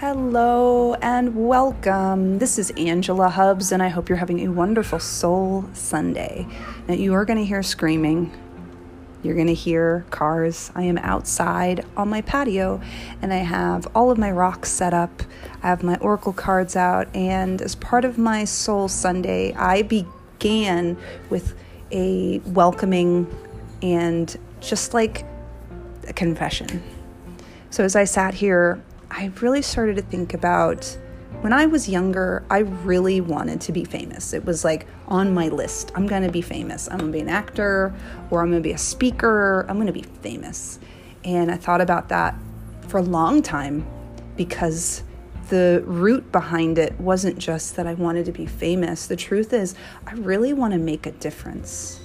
Hello and welcome. This is Angela Hubbs, and I hope you're having a wonderful Soul Sunday. Now, you are going to hear screaming. You're going to hear cars. I am outside on my patio, and I have all of my rocks set up. I have my Oracle cards out, and as part of my Soul Sunday, I began with a welcoming and just like a confession. So, as I sat here I really started to think about when I was younger, I really wanted to be famous. It was like on my list. I'm going to be famous. I'm going to be an actor or I'm going to be a speaker. I'm going to be famous. And I thought about that for a long time because the root behind it wasn't just that I wanted to be famous. The truth is, I really want to make a difference.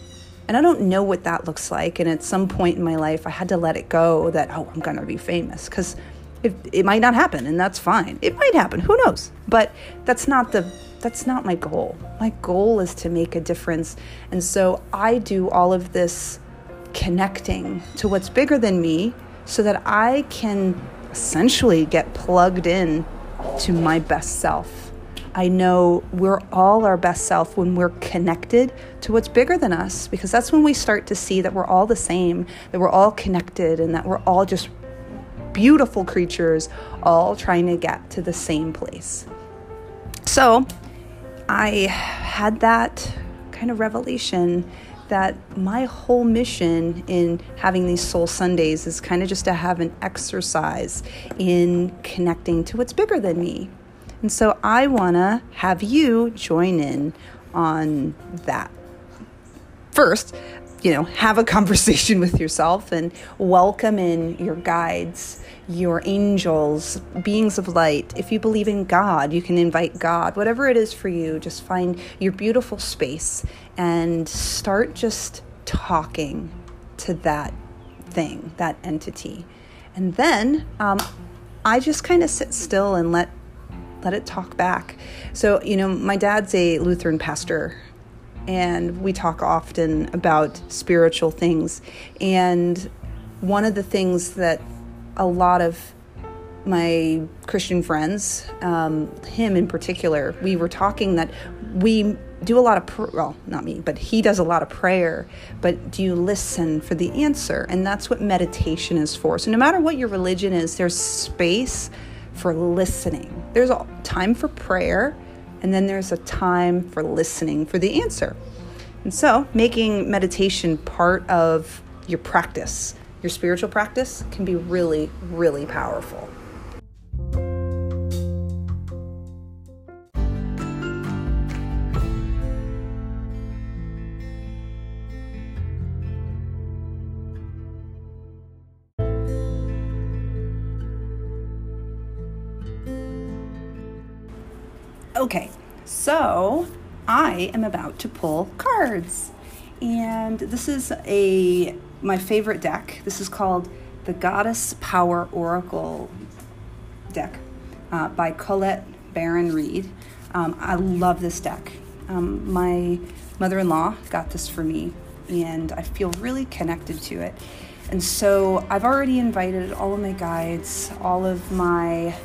And I don't know what that looks like. And at some point in my life, I had to let it go that, oh, I'm going to be famous because it, it might not happen and that's fine. It might happen who knows? But that's not the that's not my goal. My goal is to make a difference and so i do all of this connecting to what's bigger than me so that i can essentially get plugged in to my best self. I know we're all our best self when we're connected to what's bigger than us because that's when we start to see that we're all the same that we're all connected and that we're all just beautiful creatures all trying to get to the same place. So I had that kind of revelation that my whole mission in having these soul Sundays is kind of just to have an exercise in connecting to what's bigger than me. And so I want to have you join in on that. First, you know, have a conversation with yourself and welcome in your guides, your angels, beings of light. If you believe in God, you can invite God. Whatever it is for you, just find your beautiful space and start just talking to that thing, that entity. And then um, I just kind of sit still and let let it talk back. So, you know, my dad's a Lutheran pastor and we talk often about spiritual things. And one of the things that a lot of my Christian friends, um, him in particular, we were talking that we do a lot of pr- well, not me, but he does a lot of prayer. But do you listen for the answer? And that's what meditation is for. So no matter what your religion is, there's space for listening. There's a time for prayer and then there's a time for listening for the answer. And so, making meditation part of your practice, your spiritual practice, can be really, really powerful. Okay, so I am about to pull cards. And this is a my favorite deck. This is called the Goddess Power Oracle deck uh, by Colette Baron Reid. Um, I love this deck. Um, my mother in law got this for me, and I feel really connected to it. And so I've already invited all of my guides, all of my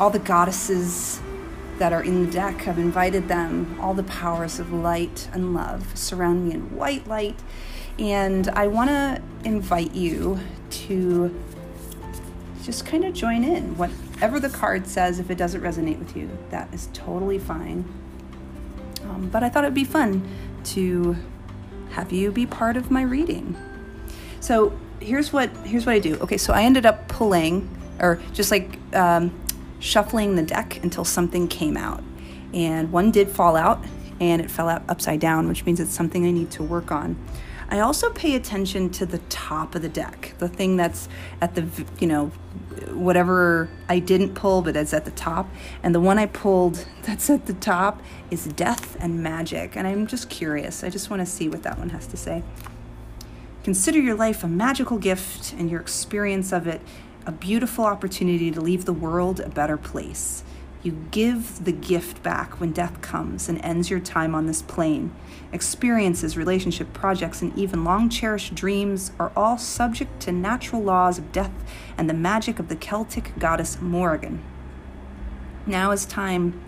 all the goddesses that are in the deck. I've invited them. All the powers of light and love surround me in white light. And I want to invite you to just kind of join in. Whatever the card says, if it doesn't resonate with you, that is totally fine. Um, but I thought it'd be fun to have you be part of my reading. So here's what here's what I do. Okay, so I ended up pulling, or just like um, shuffling the deck until something came out. And one did fall out, and it fell out upside down, which means it's something I need to work on. I also pay attention to the top of the deck, the thing that's at the, you know, whatever I didn't pull, but it's at the top. And the one I pulled that's at the top is Death and Magic. And I'm just curious. I just want to see what that one has to say. Consider your life a magical gift and your experience of it a beautiful opportunity to leave the world a better place. You give the gift back when death comes and ends your time on this plane. Experiences, relationship, projects, and even long cherished dreams are all subject to natural laws of death and the magic of the Celtic goddess Morrigan. Now is time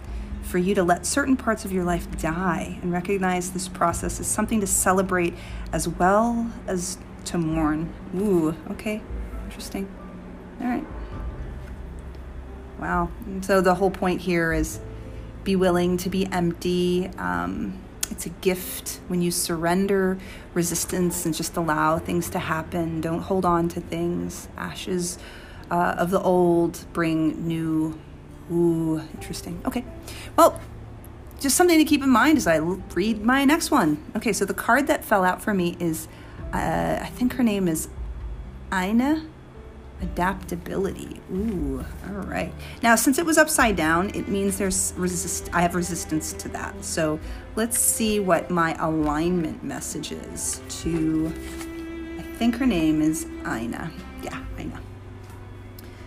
for you to let certain parts of your life die and recognize this process as something to celebrate as well as to mourn. Ooh, okay, interesting. All right. Wow. So the whole point here is be willing to be empty. Um, it's a gift when you surrender resistance and just allow things to happen. Don't hold on to things. Ashes uh, of the old bring new. Ooh, interesting. Okay. Well, just something to keep in mind as I read my next one. Okay, so the card that fell out for me is, uh, I think her name is Ina adaptability. Ooh, all right. Now, since it was upside down, it means there's resist. I have resistance to that. So let's see what my alignment message is to. I think her name is Ina. Yeah, Ina.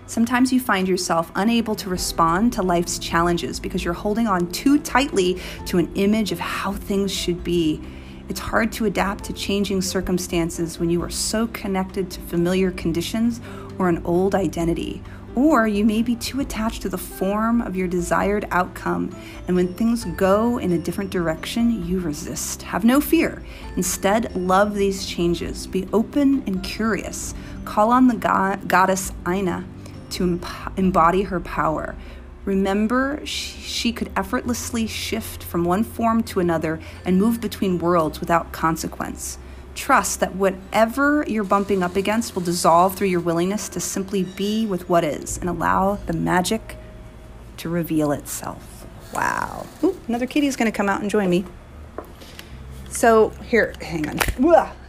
Sometimes you find yourself unable to respond to life's challenges because you're holding on too tightly to an image of how things should be. It's hard to adapt to changing circumstances when you are so connected to familiar conditions or an old identity. Or you may be too attached to the form of your desired outcome, and when things go in a different direction, you resist. Have no fear. Instead, love these changes. Be open and curious. Call on the god- goddess Ina to embody her power. Remember, she could effortlessly shift from one form to another and move between worlds without consequence. Trust that whatever you're bumping up against will dissolve through your willingness to simply be with what is and allow the magic to reveal itself. Wow. Ooh, another kitty is going to come out and join me. So, here, hang on.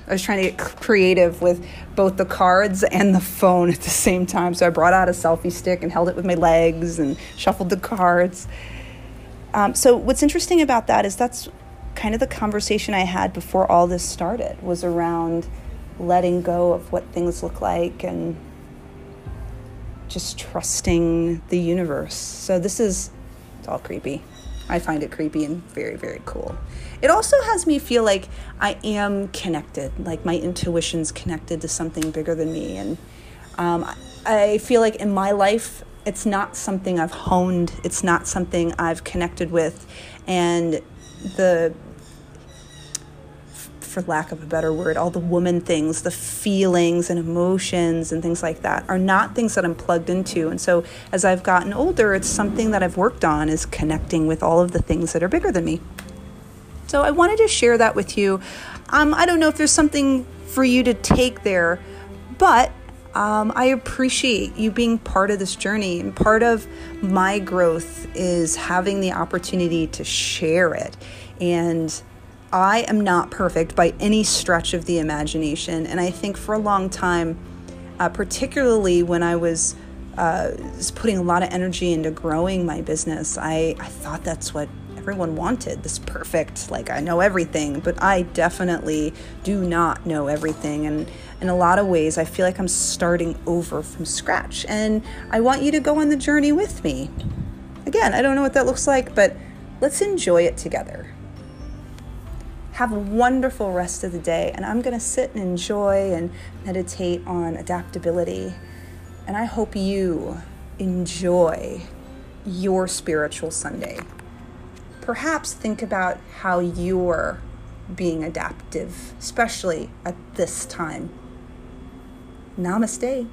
I was trying to get creative with both the cards and the phone at the same time. So I brought out a selfie stick and held it with my legs and shuffled the cards. Um, so what's interesting about that is that's kind of the conversation I had before all this started was around letting go of what things look like and just trusting the universe. So this is it's all creepy. I find it creepy and very, very cool. It also has me feel like I am connected, like my intuition's connected to something bigger than me. And um, I feel like in my life, it's not something I've honed, it's not something I've connected with. And the for lack of a better word, all the woman things, the feelings and emotions and things like that are not things that I'm plugged into. And so as I've gotten older, it's something that I've worked on is connecting with all of the things that are bigger than me. So I wanted to share that with you. Um, I don't know if there's something for you to take there, but um, I appreciate you being part of this journey. And part of my growth is having the opportunity to share it. And I am not perfect by any stretch of the imagination. And I think for a long time, uh, particularly when I was, uh, putting a lot of energy into growing my business, I, I thought that's what everyone wanted this perfect, like I know everything, but I definitely do not know everything. And in a lot of ways, I feel like I'm starting over from scratch. And I want you to go on the journey with me. Again, I don't know what that looks like, but let's enjoy it together. Have a wonderful rest of the day. And I'm going to sit and enjoy and meditate on adaptability. And I hope you enjoy your spiritual Sunday. Perhaps think about how you're being adaptive, especially at this time. Namaste.